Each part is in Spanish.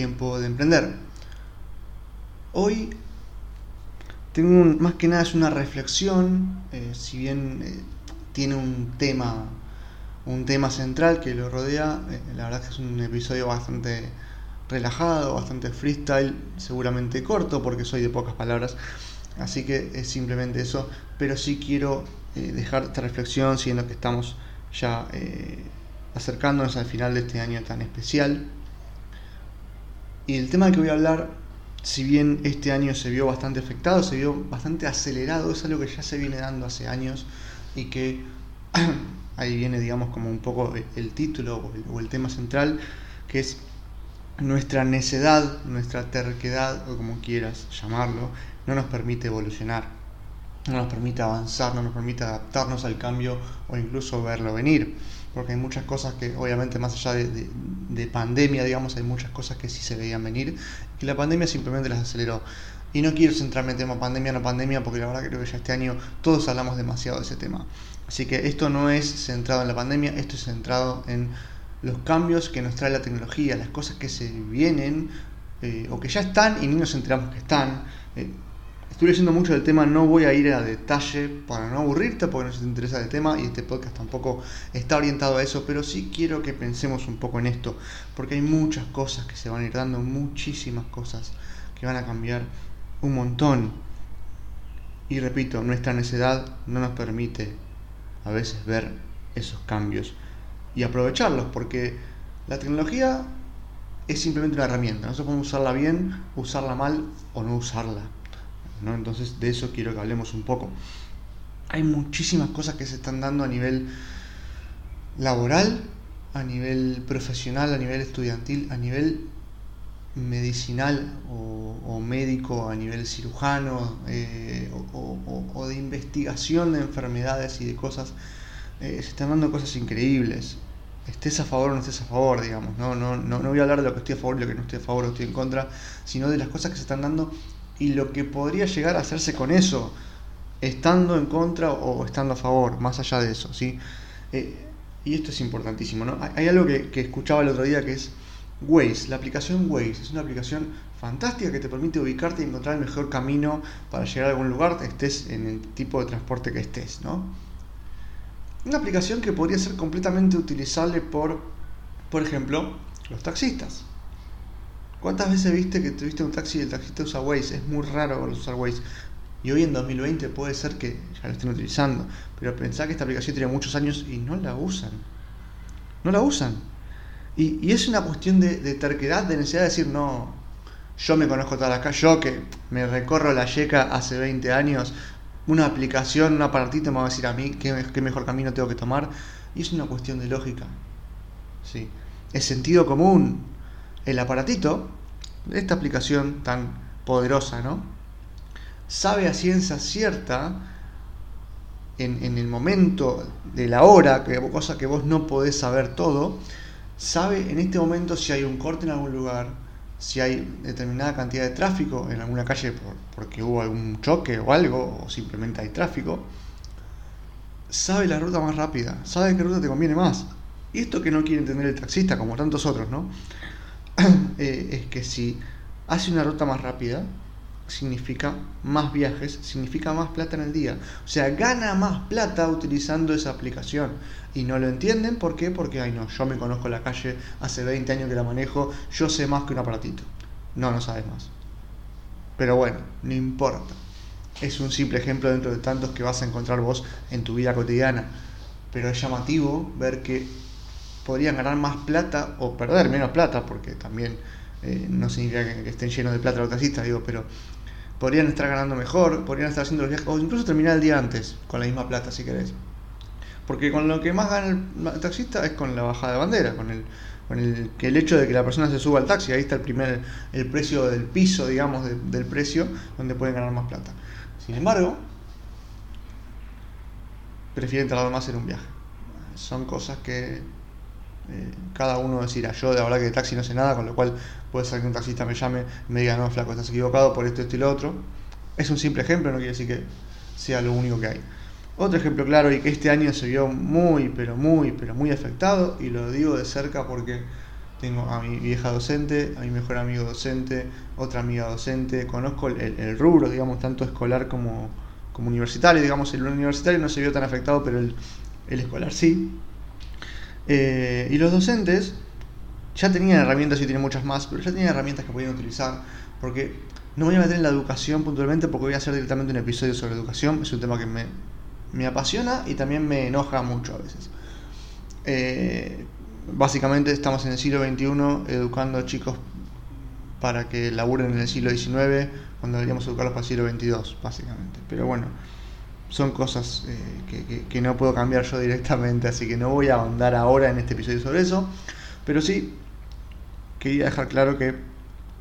Tiempo de Emprender. Hoy tengo más que nada es una reflexión, eh, si bien eh, tiene un tema, un tema central que lo rodea, eh, la verdad que es un episodio bastante relajado, bastante freestyle, seguramente corto porque soy de pocas palabras, así que es simplemente eso, pero sí quiero dejar esta reflexión, siendo que estamos ya acercándonos al final de este año tan especial. Y el tema que voy a hablar, si bien este año se vio bastante afectado, se vio bastante acelerado, es algo que ya se viene dando hace años y que ahí viene, digamos, como un poco el título o el, tema central, que es nuestra necedad, nuestra terquedad, o como quieras llamarlo, no nos permite evolucionar, no nos permite avanzar, no nos permite adaptarnos al cambio o incluso verlo venir porque hay muchas cosas que obviamente más allá de, pandemia, digamos, hay muchas cosas que sí se veían venir y la pandemia simplemente las aceleró. Y no quiero centrarme en el tema pandemia, no pandemia, porque la verdad creo que ya este año todos hablamos demasiado de ese tema. Así que esto no es centrado en la pandemia, esto es centrado en los cambios que nos trae la tecnología, las cosas que se vienen eh, o que ya están y ni nos enteramos que están. Eh, Estoy leyendo mucho del tema, no voy a ir a detalle para no aburrirte porque no se te interesa el tema y este podcast tampoco está orientado a eso, pero sí quiero que pensemos un poco en esto, porque hay muchas cosas que se van a ir dando, muchísimas cosas que van a cambiar un montón. Y repito, nuestra necedad no nos permite a veces ver esos cambios y aprovecharlos, porque la tecnología es simplemente una herramienta, nosotros podemos usarla bien, usarla mal o no usarla. Entonces de eso quiero que hablemos un poco. Hay muchísimas cosas que se están dando a nivel laboral, a nivel profesional, a nivel estudiantil, a nivel medicinal o, médico, a nivel cirujano eh, o, de investigación de enfermedades y de cosas. Eh, se están dando cosas increíbles. Estés a favor o no estés a favor, digamos. ¿no? No, no, no voy a hablar de lo que estoy a favor y lo que no estoy a favor o estoy en contra, sino de las cosas que se están dando y lo que podría llegar a hacerse con eso, estando en contra o estando a favor, más allá de eso, ¿sí? Eh, y esto es importantísimo, ¿no? Hay algo que, escuchaba el otro día que es Waze, la aplicación Waze, es una aplicación fantástica que te permite ubicarte y encontrar el mejor camino para llegar a algún lugar, estés en el tipo de transporte que estés, ¿no? Una aplicación que podría ser completamente utilizable por, por ejemplo, los taxistas. ¿Cuántas veces viste que tuviste un taxi y el taxista usa Waze? Es muy raro usar Waze. Y hoy en 2020 puede ser que ya lo estén utilizando. Pero pensá que esta aplicación tiene muchos años y no la usan. No la usan. Y, es una cuestión de, terquedad, de necesidad de decir, no, yo me conozco todas las calles, yo que me recorro la yeca hace 20 años, una aplicación, un aparatito me va a decir a mí qué, qué mejor camino tengo que tomar. Y es una cuestión de lógica. ¿sí? Es sentido común el aparatito, esta aplicación tan poderosa, ¿no? Sabe a ciencia cierta, en, el momento de la hora, que, cosa que vos no podés saber todo, sabe en este momento si hay un corte en algún lugar, si hay determinada cantidad de tráfico en alguna calle porque hubo algún choque o algo, o simplemente hay tráfico, sabe la ruta más rápida, sabe qué ruta te conviene más. Y esto que no quiere entender el taxista, como tantos otros, ¿no? Eh, es que si hace una ruta más rápida, significa más viajes, significa más plata en el día. O sea, gana más plata utilizando esa aplicación. Y no lo entienden, ¿por qué? Porque, ay no, yo me conozco la calle, hace 20 años que la manejo, yo sé más que un aparatito. No, no sabes más. Pero bueno, no importa. Es un simple ejemplo dentro de tantos que vas a encontrar vos en tu vida cotidiana. Pero es llamativo ver que podrían ganar más plata o perder menos plata, porque también eh, no significa que, estén llenos de plata los taxistas, digo, pero podrían estar ganando mejor, podrían estar haciendo los viajes, o incluso terminar el día antes con la misma plata, si querés. Porque con lo que más gana el taxista es con la bajada de bandera, con el, con el, que el hecho de que la persona se suba al taxi, ahí está el primer, el precio del piso, digamos, del precio, donde pueden ganar más plata. Sin embargo, prefieren tardar más en un viaje. Son cosas que eh, cada uno decirá, yo de verdad que de taxi no sé nada, con lo cual puede ser que un taxista me llame y me diga, no, flaco, estás equivocado por esto, esto y lo otro. Es un simple ejemplo, no quiere decir que sea lo único que hay. Otro ejemplo claro y que este año se vio muy, pero muy, pero muy afectado, y lo digo de cerca porque tengo a mi vieja docente, a mi mejor amigo docente, otra amiga docente, conozco el, rubro, digamos, tanto escolar como, como, universitario, digamos, el universitario no se vio tan afectado, pero el, escolar sí. Eh, y los docentes ya tenían herramientas y tienen muchas más, pero ya tenían herramientas que podían utilizar, porque no voy a meter en la educación puntualmente porque voy a hacer directamente un episodio sobre educación, es un tema que me, me apasiona y también me enoja mucho a veces. Eh, básicamente estamos en el siglo XXI educando a chicos para que laburen en el siglo XIX cuando deberíamos educarlos para el siglo XXII, básicamente. Pero bueno, son cosas eh, que, no puedo cambiar yo directamente, así que no voy a ahondar ahora en este episodio sobre eso. Pero sí, quería dejar claro que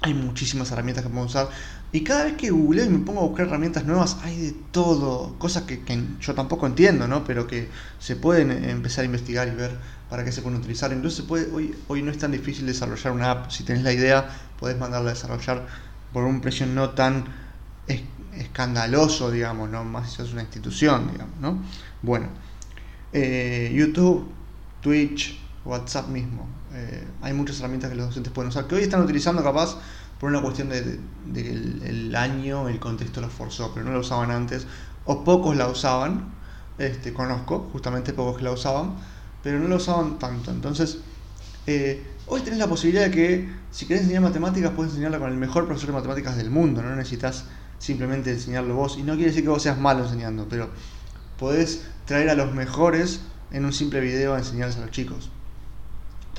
hay muchísimas herramientas que podemos usar. Y cada vez que googleo y me pongo a buscar herramientas nuevas, hay de todo. Cosas que, yo tampoco entiendo, ¿no? Pero que se pueden empezar a investigar y ver para qué se pueden utilizar. Incluso puede, hoy, hoy no es tan difícil desarrollar una app. Si tenés la idea, podés mandarla a desarrollar por un precio no tan escandaloso, digamos, ¿no? Más si es una institución, digamos, ¿no? Bueno, eh, YouTube, Twitch, WhatsApp mismo. Eh, hay muchas herramientas que los docentes pueden usar, que hoy están utilizando capaz por una cuestión de, el, año, el contexto los forzó, pero no la usaban antes, o pocos la usaban, este, conozco justamente pocos que la usaban, pero no la usaban tanto. Entonces, eh, hoy tenés la posibilidad de que si querés enseñar matemáticas, puedes enseñarla con el mejor profesor de matemáticas del mundo, no necesitas simplemente enseñarlo vos, y no quiere decir que vos seas malo enseñando, pero podés traer a los mejores en un simple video a enseñarles a los chicos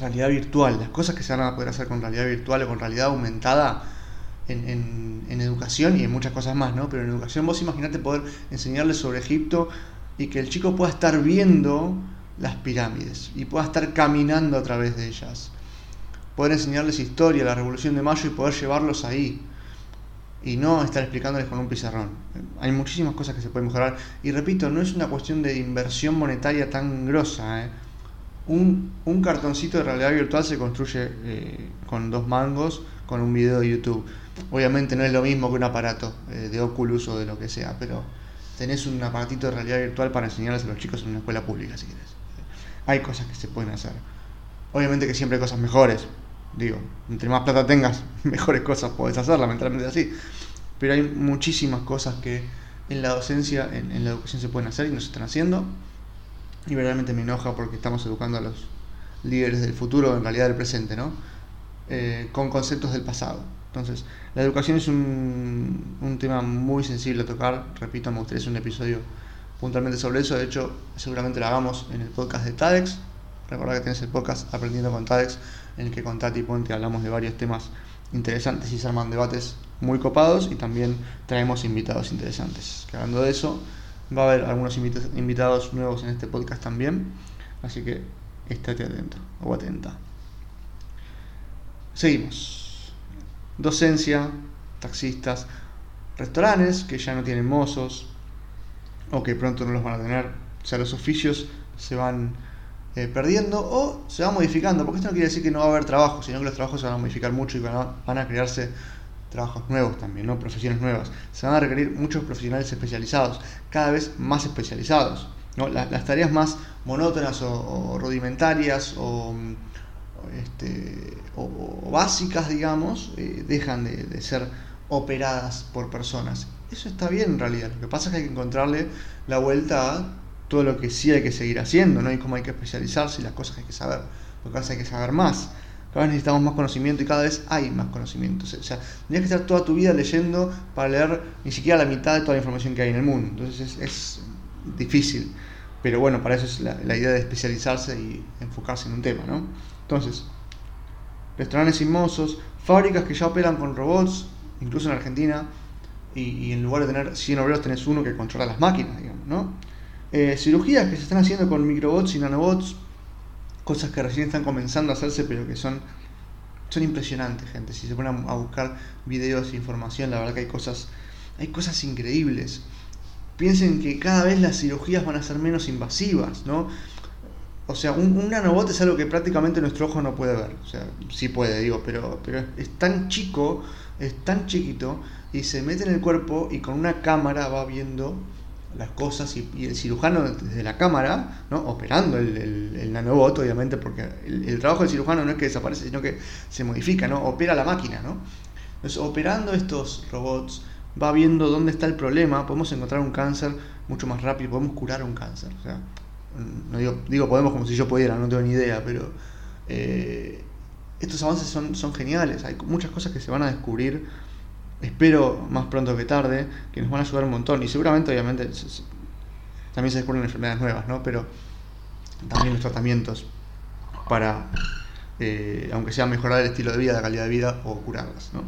realidad virtual, las cosas que se van a poder hacer con realidad virtual o con realidad aumentada en, en, educación y en muchas cosas más, ¿no? Pero en educación vos imaginate poder enseñarles sobre Egipto y que el chico pueda estar viendo las pirámides y pueda estar caminando a través de ellas. Poder enseñarles historia, la Revolución de Mayo y poder llevarlos ahí. Y no estar explicándoles con un pizarrón. Hay muchísimas cosas que se pueden mejorar. Y repito, no es una cuestión de inversión monetaria tan grosa. ¿eh? un, cartoncito de realidad virtual se construye eh, con dos mangos con un video de YouTube. Obviamente no es lo mismo que un aparato eh, de Oculus o de lo que sea, pero tenés un aparatito de realidad virtual para enseñarles a los chicos en una escuela pública, si querés. Hay cosas que se pueden hacer. Obviamente que siempre hay cosas mejores. Digo, entre más plata tengas, mejores cosas podés hacer, lamentablemente así. Pero hay muchísimas cosas que en la docencia, en la educación se pueden hacer y no se están haciendo y verdaderamente me enoja porque estamos educando a los líderes del futuro, en realidad del presente, ¿no? Eh, con conceptos del pasado. Entonces, la educación es un, un, tema muy sensible a tocar. Repito, me gustaría hacer un episodio puntualmente sobre eso. De hecho, seguramente lo hagamos en el podcast de TADEX. Recordad que tenés el podcast Aprendiendo con TADEX, en el que con Tati Ponte hablamos de varios temas interesantes y se arman debates muy copados y también traemos invitados interesantes. Que hablando de eso, Va a haber algunos invitados nuevos en este podcast también, así que estate atento o atenta. Seguimos. Docencia, taxistas, restaurantes que ya no tienen mozos o que pronto no los van a tener. O sea, los oficios se van eh, perdiendo o se van modificando, porque esto no quiere decir que no va a haber trabajo, sino que los trabajos se van a modificar mucho y van a crearse trabajos nuevos también, ¿no? profesiones nuevas. Se van a requerir muchos profesionales especializados, cada vez más especializados. ¿no? las tareas más monótonas o, rudimentarias o, este, o, básicas, digamos, eh, dejan de, ser operadas por personas. Eso está bien en realidad. Lo que pasa es que hay que encontrarle la vuelta a todo lo que sí hay que seguir haciendo, ¿no? Y cómo hay que especializarse y las cosas que hay que saber. Lo que pasa hay que saber más cada vez necesitamos más conocimiento y cada vez hay más conocimiento. O sea, tendrías que estar toda tu vida leyendo para leer ni siquiera la mitad de toda la información que hay en el mundo. Entonces es, difícil. Pero bueno, para eso es la, idea de especializarse y enfocarse en un tema, ¿no? Entonces, restaurantes y mozos, fábricas que ya operan con robots, incluso en Argentina, y, en lugar de tener 100 obreros tenés uno que controla las máquinas, digamos, ¿no? Eh, cirugías que se están haciendo con microbots y nanobots cosas que recién están comenzando a hacerse, pero que son, son impresionantes, gente. Si se ponen a buscar videos e información, la verdad que hay cosas, hay cosas increíbles. Piensen que cada vez las cirugías van a ser menos invasivas, ¿no? O sea, un, un, nanobot es algo que prácticamente nuestro ojo no puede ver. O sea, sí puede, digo, pero, pero es tan chico, es tan chiquito, y se mete en el cuerpo y con una cámara va viendo las cosas y, el cirujano desde la cámara, ¿no? operando el, el, nanobot, obviamente, porque el, trabajo del cirujano no es que desaparece, sino que se modifica, ¿no? opera la máquina. ¿no? Entonces, operando estos robots, va viendo dónde está el problema, podemos encontrar un cáncer mucho más rápido, podemos curar un cáncer. O sea, no digo, digo podemos como si yo pudiera, no tengo ni idea, pero eh, estos avances son, son geniales, hay muchas cosas que se van a descubrir espero más pronto que tarde, que nos van a ayudar un montón. Y seguramente, obviamente, también se descubren enfermedades nuevas, ¿no? Pero también los tratamientos para, eh, aunque sea mejorar el estilo de vida, la calidad de vida o curarlas, ¿no?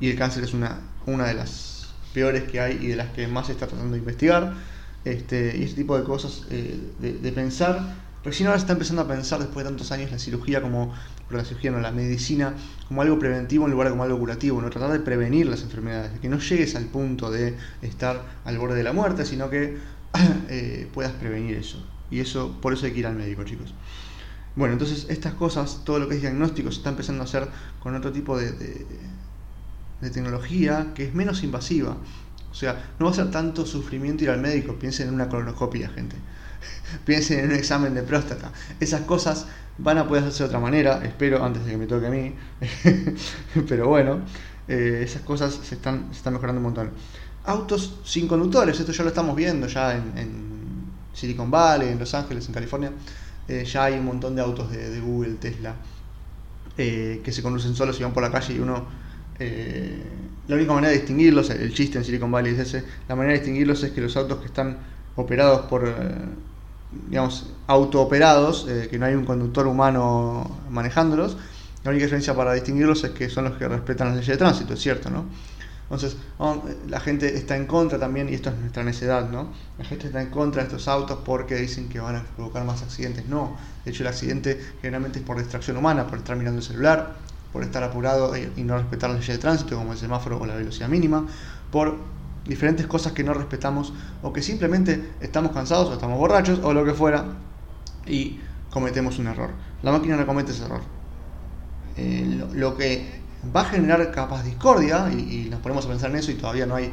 Y el cáncer es una, una de las peores que hay y de las que más se está tratando de investigar. Este, y ese tipo de cosas, eh, de, de pensar Recién ahora está empezando a pensar, después de tantos años, la cirugía como, la cirugía no, la medicina como algo preventivo en lugar de como algo curativo, ¿no? tratar de prevenir las enfermedades, de que no llegues al punto de estar al borde de la muerte, sino que eh, puedas prevenir eso. Y eso, por eso hay que ir al médico, chicos. Bueno, entonces estas cosas, todo lo que es diagnóstico, se está empezando a hacer con otro tipo de, de tecnología que es menos invasiva. O sea, no va a ser tanto sufrimiento ir al médico, piensen en una colonoscopia, gente. piensen en un examen de próstata. Esas cosas van a poder hacerse de otra manera, espero, antes de que me toque a mí. Pero bueno, eh, esas cosas se están, se están mejorando un montón. Autos sin conductores, esto ya lo estamos viendo ya en, Silicon Valley, en Los Ángeles, en California. Eh, ya hay un montón de autos de, Google, Tesla, eh, que se conducen solos y van por la calle y uno... la única manera de distinguirlos, el chiste en Silicon Valley es ese, la manera de distinguirlos es que los autos que están operados por digamos, autooperados, eh, que no hay un conductor humano manejándolos. La única diferencia para distinguirlos es que son los que respetan las leyes de tránsito, es cierto, ¿no? Entonces, la gente está en contra también, y esto es nuestra necedad, ¿no? La gente está en contra de estos autos porque dicen que van a provocar más accidentes. No, de hecho el accidente generalmente es por distracción humana, por estar mirando el celular, por estar apurado y no respetar las leyes de tránsito, como el semáforo o la velocidad mínima, por diferentes cosas que no respetamos o que simplemente estamos cansados o estamos borrachos o lo que fuera y cometemos un error. La máquina no comete ese error. Eh, lo, que va a generar capaz discordia, y, nos ponemos a pensar en eso y todavía no hay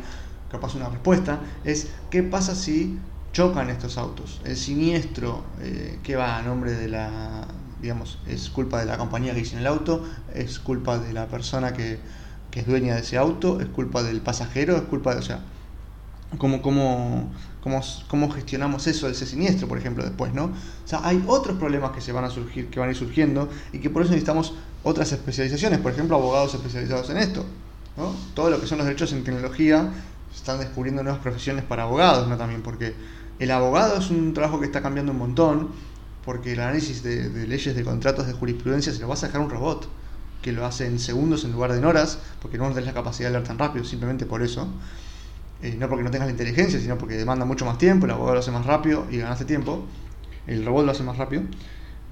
capaz una respuesta, es qué pasa si chocan estos autos. El siniestro eh, que va a nombre de la, digamos, es culpa de la compañía que hizo el auto, es culpa de la persona que es dueña de ese auto, es culpa del pasajero, es culpa de, o sea, cómo, cómo, cómo, cómo gestionamos eso, ese siniestro, por ejemplo, después, ¿no? O sea, hay otros problemas que se van a surgir, que van a ir surgiendo y que por eso necesitamos otras especializaciones, por ejemplo, abogados especializados en esto, ¿no? Todo lo que son los derechos en tecnología, se están descubriendo nuevas profesiones para abogados, ¿no? También, porque el abogado es un trabajo que está cambiando un montón, porque el análisis de, de leyes, de contratos, de jurisprudencia se lo va a sacar un robot lo hace en segundos en lugar de en horas, porque no tenés la capacidad de leer tan rápido, simplemente por eso. Eh, no porque no tengas la inteligencia, sino porque demanda mucho más tiempo, el abogado lo hace más rápido y ganaste tiempo, el robot lo hace más rápido.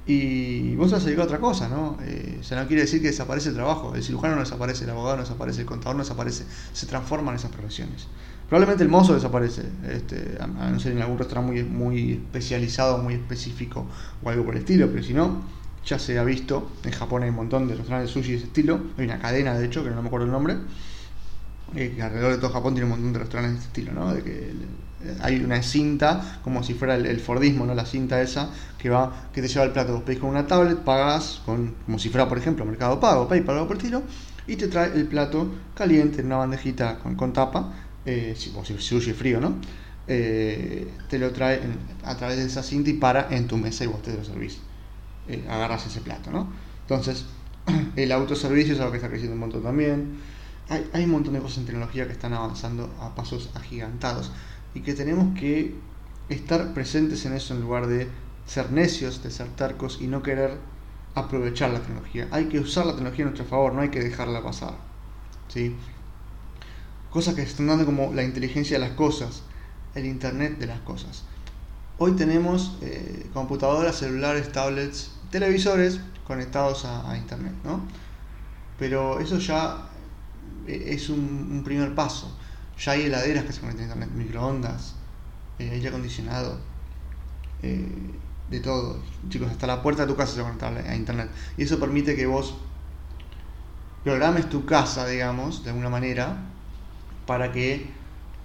Y vos vas a dedicar a otra cosa, ¿no? Eh, o sea, no quiere decir que desaparece el trabajo, el cirujano no desaparece, el abogado no desaparece, el contador no desaparece, se transforman esas profesiones. Probablemente el mozo desaparece, este, a, no ser en algún restaurante muy, muy especializado, muy específico o algo por el estilo, pero si no, ya se ha visto, en Japón hay un montón de restaurantes de sushi de ese estilo, hay una cadena de hecho, que no me acuerdo el nombre, eh, alrededor de todo Japón tiene un montón de restaurantes de ese estilo, ¿no? De que hay una cinta, como si fuera el, Fordismo, ¿no? La cinta esa, que va, que te lleva el plato, vos pedís con una tablet, pagas con, como si fuera, por ejemplo, Mercado Pago, PayPal, algo por estilo, y te trae el plato caliente en una bandejita con, con tapa, eh, o si sushi frío, ¿no? Eh, te lo trae a través de esa cinta y para en tu mesa y vos te lo servís eh, agarras ese plato, ¿no? Entonces, el autoservicio es algo que está creciendo un montón también. Hay, hay un montón de cosas en tecnología que están avanzando a pasos agigantados y que tenemos que estar presentes en eso en lugar de ser necios, de ser tercos y no querer aprovechar la tecnología. Hay que usar la tecnología a nuestro favor, no hay que dejarla pasar. ¿sí? Cosas que se están dando como la inteligencia de las cosas, el Internet de las cosas. Hoy tenemos eh, computadoras, celulares, tablets, televisores conectados a, internet, ¿no? Pero eso ya eh, es un, primer paso. Ya hay heladeras que se conectan a internet, microondas, eh, aire acondicionado, de todo. Chicos, hasta la puerta de tu casa se conecta a internet. Y eso permite que vos programes tu casa, digamos, de alguna manera, para que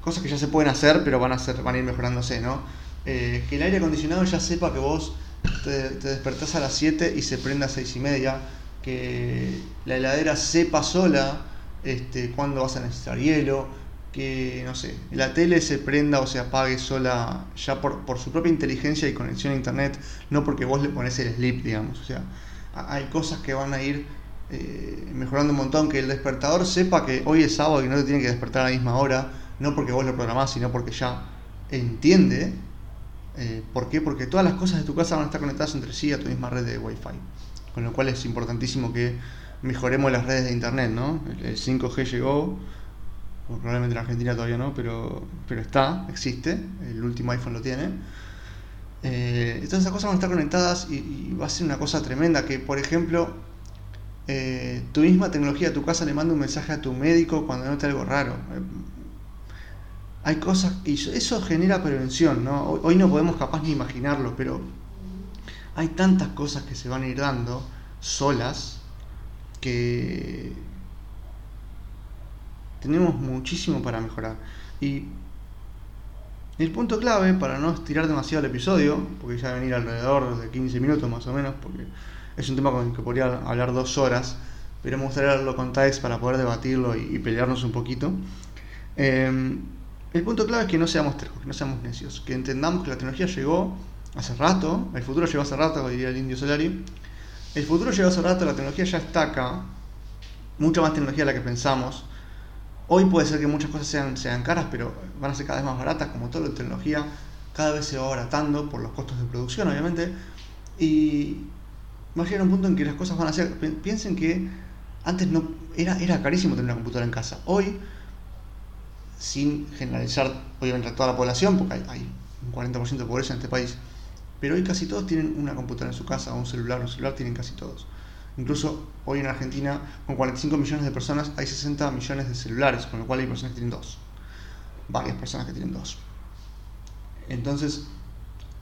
cosas que ya se pueden hacer, pero van a, ser, van a ir mejorándose, ¿no? Eh, que el aire acondicionado ya sepa que vos te, despertás a las 7 y se prenda a 6 y media, que la heladera sepa sola este, cuándo vas a necesitar hielo, que, no sé, la tele se prenda o se apague sola ya por, por su propia inteligencia y conexión a internet, no porque vos le pones el sleep, digamos. O sea, hay cosas que van a ir eh, mejorando un montón, que el despertador sepa que hoy es sábado y no te tiene que despertar a la misma hora, no porque vos lo programás, sino porque ya entiende. Eh, ¿Por qué? Porque todas las cosas de tu casa van a estar conectadas entre sí a tu misma red de Wi-Fi. Con lo cual es importantísimo que mejoremos las redes de internet, ¿no? El 5G llegó, probablemente en Argentina todavía no, pero, pero está, existe, el último iPhone lo tiene. Eh, todas esas cosas van a estar conectadas y, va a ser una cosa tremenda que, por ejemplo, eh, tu misma tecnología a tu casa le manda un mensaje a tu médico cuando note algo raro. Hay cosas, y eso genera prevención, ¿no? Hoy no podemos capaz ni imaginarlo, pero hay tantas cosas que se van a ir dando solas que tenemos muchísimo para mejorar. Y el punto clave, para no estirar demasiado el episodio, porque ya va a venir alrededor de 15 minutos más o menos, porque es un tema con el que podría hablar dos horas, pero me gustaría hablarlo con Taex para poder debatirlo y, pelearnos un poquito. Em, el punto clave es que no seamos tercos, que no seamos necios, que entendamos que la tecnología llegó hace rato, el futuro llegó hace rato, diría el indio Solari. El futuro llegó hace rato, la tecnología ya está acá, mucha más tecnología de la que pensamos. Hoy puede ser que muchas cosas sean, sean caras, pero van a ser cada vez más baratas, como toda la tecnología, cada vez se va abaratando por los costos de producción, obviamente. Y va a un punto en que las cosas van a ser. Piensen que antes no era, era carísimo tener una computadora en casa. Hoy, sin generalizar obviamente a toda la población, porque hay, un 40% de pobreza en este país, pero hoy casi todos tienen una computadora en su casa o un celular, un celular tienen casi todos. Incluso hoy en Argentina, con 45 millones de personas, hay 60 millones de celulares, con lo cual hay personas que tienen dos. Varias personas que tienen dos. Entonces,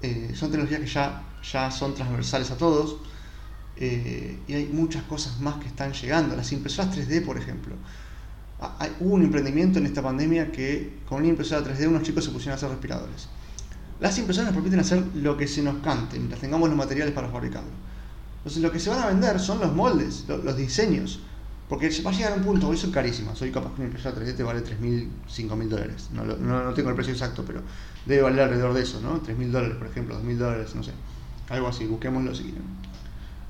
eh, son tecnologías que ya, ya son transversales a todos. Eh, y hay muchas cosas más que están llegando. Las impresoras 3D, por ejemplo. Hubo un emprendimiento en esta pandemia que con una impresora 3D unos chicos se pusieron a hacer respiradores. Las impresoras nos permiten hacer lo que se nos cante mientras tengamos los materiales para fabricarlo. Entonces lo que se van a vender son los moldes, los, diseños. Porque va a llegar a un punto, hoy son carísimas, soy capaz que una impresora 3D te vale 3.000, 5.000 dólares. No, no, tengo el precio exacto, pero debe valer alrededor de eso, ¿no? 3.000 dólares, por ejemplo, 2.000 dólares, no sé. Algo así, busquémoslo si quieren.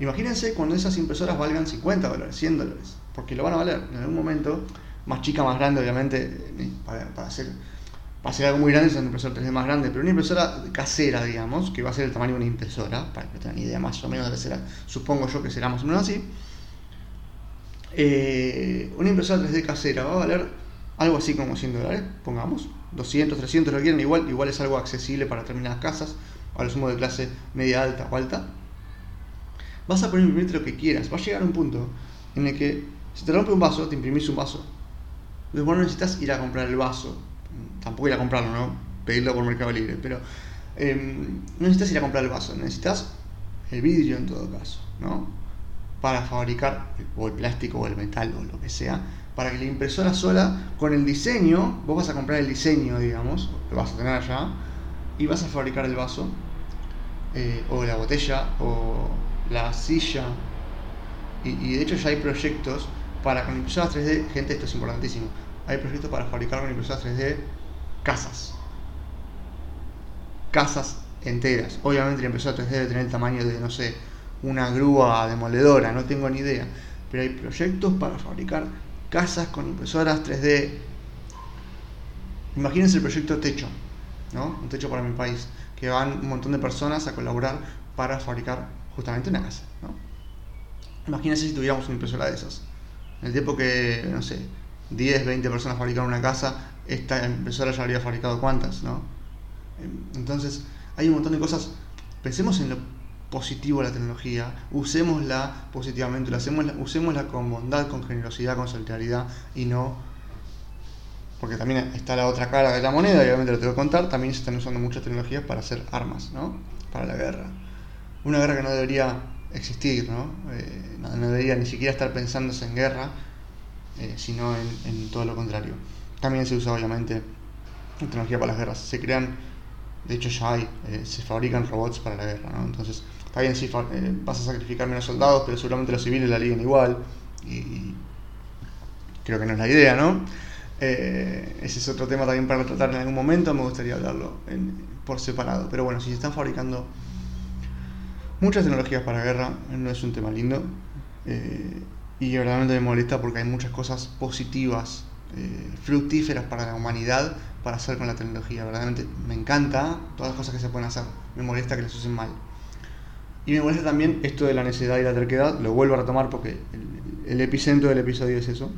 Imagínense cuando esas impresoras valgan 50 dólares, 100 dólares, porque lo van a valer en algún momento, más chica, más grande, obviamente, para, para hacer va a ser algo muy grande, es una impresora 3D más grande, pero una impresora casera, digamos, que va a ser el tamaño de una impresora, para que tengan idea más o menos de será, supongo yo que será más o menos así. Eh, una impresora 3D casera va a valer algo así como 100 dólares, pongamos, 200, 300 lo quieren, igual, igual es algo accesible para determinadas casas, a lo sumo de clase media alta o alta. Vas a poder imprimir lo que quieras, va a llegar a un punto en el que si te rompe un vaso, te imprimís un vaso. Vos no necesitas ir a comprar el vaso, tampoco ir a comprarlo, ¿no? Pedirlo por Mercado Libre, pero em, no necesitas ir a comprar el vaso, necesitas el vidrio en todo caso, ¿no? Para fabricar o el plástico o el metal o lo que sea, para que la impresora sola, con el diseño, vos vas a comprar el diseño, digamos, lo vas a tener allá, y vas a fabricar el vaso, eh, o la botella, o la silla, y, y, de hecho ya hay proyectos para con impresoras 3D, gente, esto es importantísimo, hay proyectos para fabricar con impresoras 3D casas. Casas enteras. Obviamente la impresora 3D debe tener el tamaño de, no sé, una grúa demoledora, no tengo ni idea. Pero hay proyectos para fabricar casas con impresoras 3D. Imagínense el proyecto Techo, ¿no? Un techo para mi país, que van un montón de personas a colaborar para fabricar justamente una casa, ¿no? Imagínense si tuviéramos una impresora de esas. En el tiempo que, no sé, 10, 20 personas fabrican una casa, esta impresora ya habría fabricado cuántas, ¿no? Entonces, hay un montón de cosas. Pensemos en lo positivo de la tecnología, usémosla positivamente, usémosla con bondad, con generosidad, con solidaridad y no. Porque también está la otra cara de la moneda, y obviamente lo tengo que contar, también se están usando muchas tecnologías para hacer armas, ¿no? Para la guerra. Una guerra que no debería existir, ¿no? Eh, no, debería ni siquiera estar pensándose en guerra, eh, sino en, todo lo contrario. También se usa obviamente tecnología para las guerras. Se crean, de hecho ya hay, eh, se fabrican robots para la guerra, ¿no? Entonces, está bien si eh, vas a sacrificar menos soldados, pero seguramente los civiles la liguen igual. Y, creo que no es la idea, ¿no? Eh, ese es otro tema también para tratar en algún momento, me gustaría hablarlo por separado. Pero bueno, si se están fabricando muchas tecnologías para guerra, no es un tema lindo. y verdaderamente me molesta porque hay muchas cosas positivas eh, fructíferas para la humanidad para hacer con la tecnología. Verdaderamente me encanta todas las cosas que se pueden hacer. Me molesta que las usen mal. Y me molesta también esto de la necesidad y la terquedad. Lo vuelvo a retomar porque el, epicentro del episodio es eso.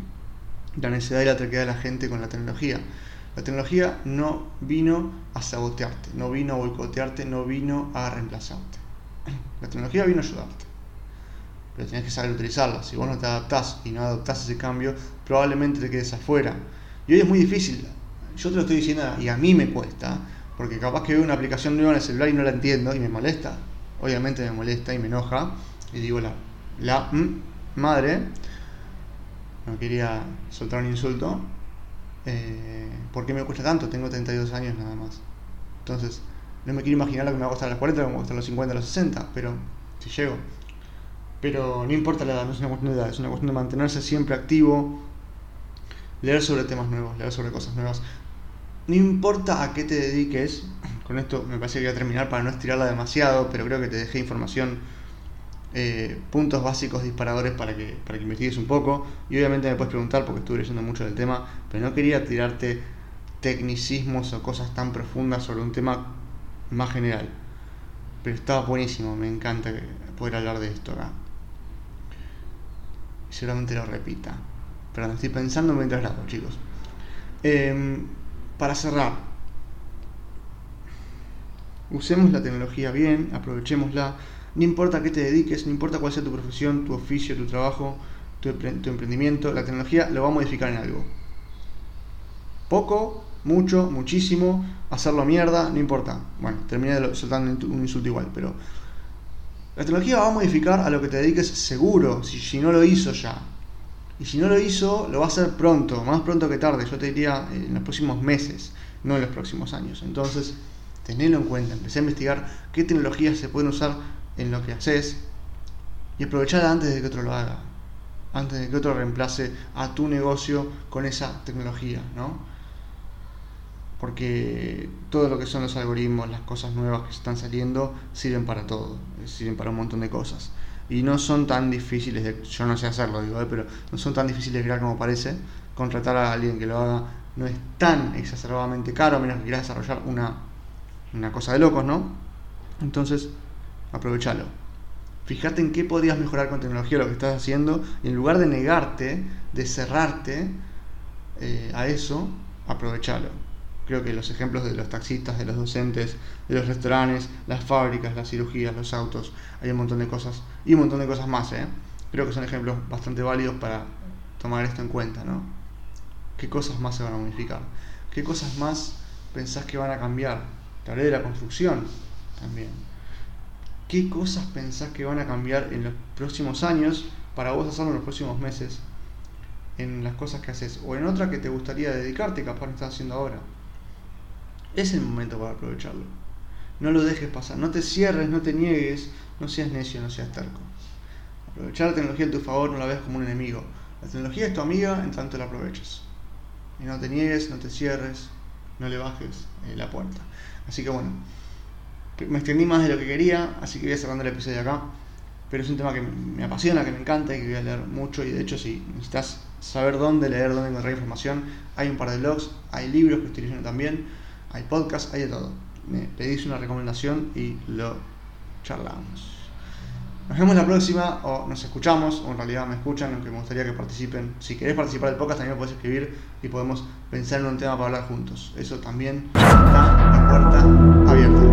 La necesidad y la terquedad de la gente con la tecnología. La tecnología no vino a sabotearte, no vino a boicotearte, no vino a reemplazarte. La tecnología vino a ayudarte pero tienes que saber utilizarla. Si vos no te adaptás y no adoptás ese cambio, probablemente te quedes afuera. Y hoy es muy difícil. Yo te lo estoy diciendo y a mí me cuesta, porque capaz que veo una aplicación nueva en el celular y no la entiendo y me molesta. Obviamente me molesta y me enoja. Y digo, la, la madre, no quería soltar un insulto, eh, ¿por qué me cuesta tanto? Tengo 32 años nada más. Entonces, no me quiero imaginar lo que me va a costar a los 40, lo me va a costar a los 50, a los 60, pero si llego. Pero no importa la edad, no es una cuestión de edad, es una cuestión de mantenerse siempre activo, leer sobre temas nuevos, leer sobre cosas nuevas. No importa a qué te dediques, con esto me parece que voy a terminar para no estirarla demasiado, pero creo que te dejé información, eh, puntos básicos disparadores para que, para que investigues un poco. Y obviamente me puedes preguntar porque estuve leyendo mucho del tema, pero no quería tirarte tecnicismos o cosas tan profundas sobre un tema más general. Pero estaba buenísimo, me encanta poder hablar de esto acá seguramente lo repita. Pero estoy pensando mientras lo chicos. Em, para cerrar, usemos la tecnología bien, aprovechémosla. No importa a qué te dediques, no importa cuál sea tu profesión, tu oficio, tu trabajo, tu, emprendimiento, la tecnología lo va a modificar en algo. Poco, mucho, muchísimo, hacerlo mierda, no importa. Bueno, terminé soltando un insulto igual, pero la tecnología va a modificar a lo que te dediques seguro, si, no lo hizo ya. Y si no lo hizo, lo va a hacer pronto, más pronto que tarde, yo te diría en los próximos meses, no en los próximos años. Entonces, tenelo en cuenta, empecé a investigar qué tecnologías se pueden usar en lo que haces y aprovecharla antes de que otro lo haga, antes de que otro reemplace a tu negocio con esa tecnología, ¿no? Porque todo lo que son los algoritmos, las cosas nuevas que están saliendo, sirven para todo, sirven para un montón de cosas. Y no son tan difíciles, de, yo no sé hacerlo, digo, eh, pero no son tan difíciles de crear como parece. Contratar a alguien que lo haga no es tan exacerbadamente caro, a menos que quieras desarrollar una, una cosa de locos, ¿no? Entonces, aprovechalo. Fíjate en qué podrías mejorar con tecnología lo que estás haciendo y en lugar de negarte, de cerrarte eh, a eso, aprovechalo. Creo que los ejemplos de los taxistas, de los docentes, de los restaurantes, las fábricas, las cirugías, los autos, hay un montón de cosas y un montón de cosas más. ¿eh? Creo que son ejemplos bastante válidos para tomar esto en cuenta. ¿no? ¿Qué cosas más se van a modificar? ¿Qué cosas más pensás que van a cambiar? Te hablé de la construcción también. ¿Qué cosas pensás que van a cambiar en los próximos años para vos hacerlo en los próximos meses? En las cosas que haces o en otra que te gustaría dedicarte, capaz no estás haciendo ahora. Es el momento para aprovecharlo. No lo dejes pasar, no te cierres, no te niegues, no seas necio, no seas terco. Aprovechar la tecnología a tu favor no la veas como un enemigo. La tecnología es tu amiga en tanto la aproveches. Y no te niegues, no te cierres, no le bajes eh, la puerta. Así que bueno, me extendí más de lo que quería, así que voy a cerrando el episodio acá. Pero es un tema que me apasiona, que me encanta y que voy a leer mucho. Y de hecho, si necesitas saber dónde leer, dónde encontrar información, hay un par de blogs, hay libros que estoy leyendo también hay podcast, hay de todo. Me pedís una recomendación y lo charlamos. Nos vemos la próxima, o nos escuchamos, o en realidad me escuchan, aunque me gustaría que participen. Si querés participar del podcast, también me puedes escribir y podemos pensar en un tema para hablar juntos. Eso también está la puerta abierta.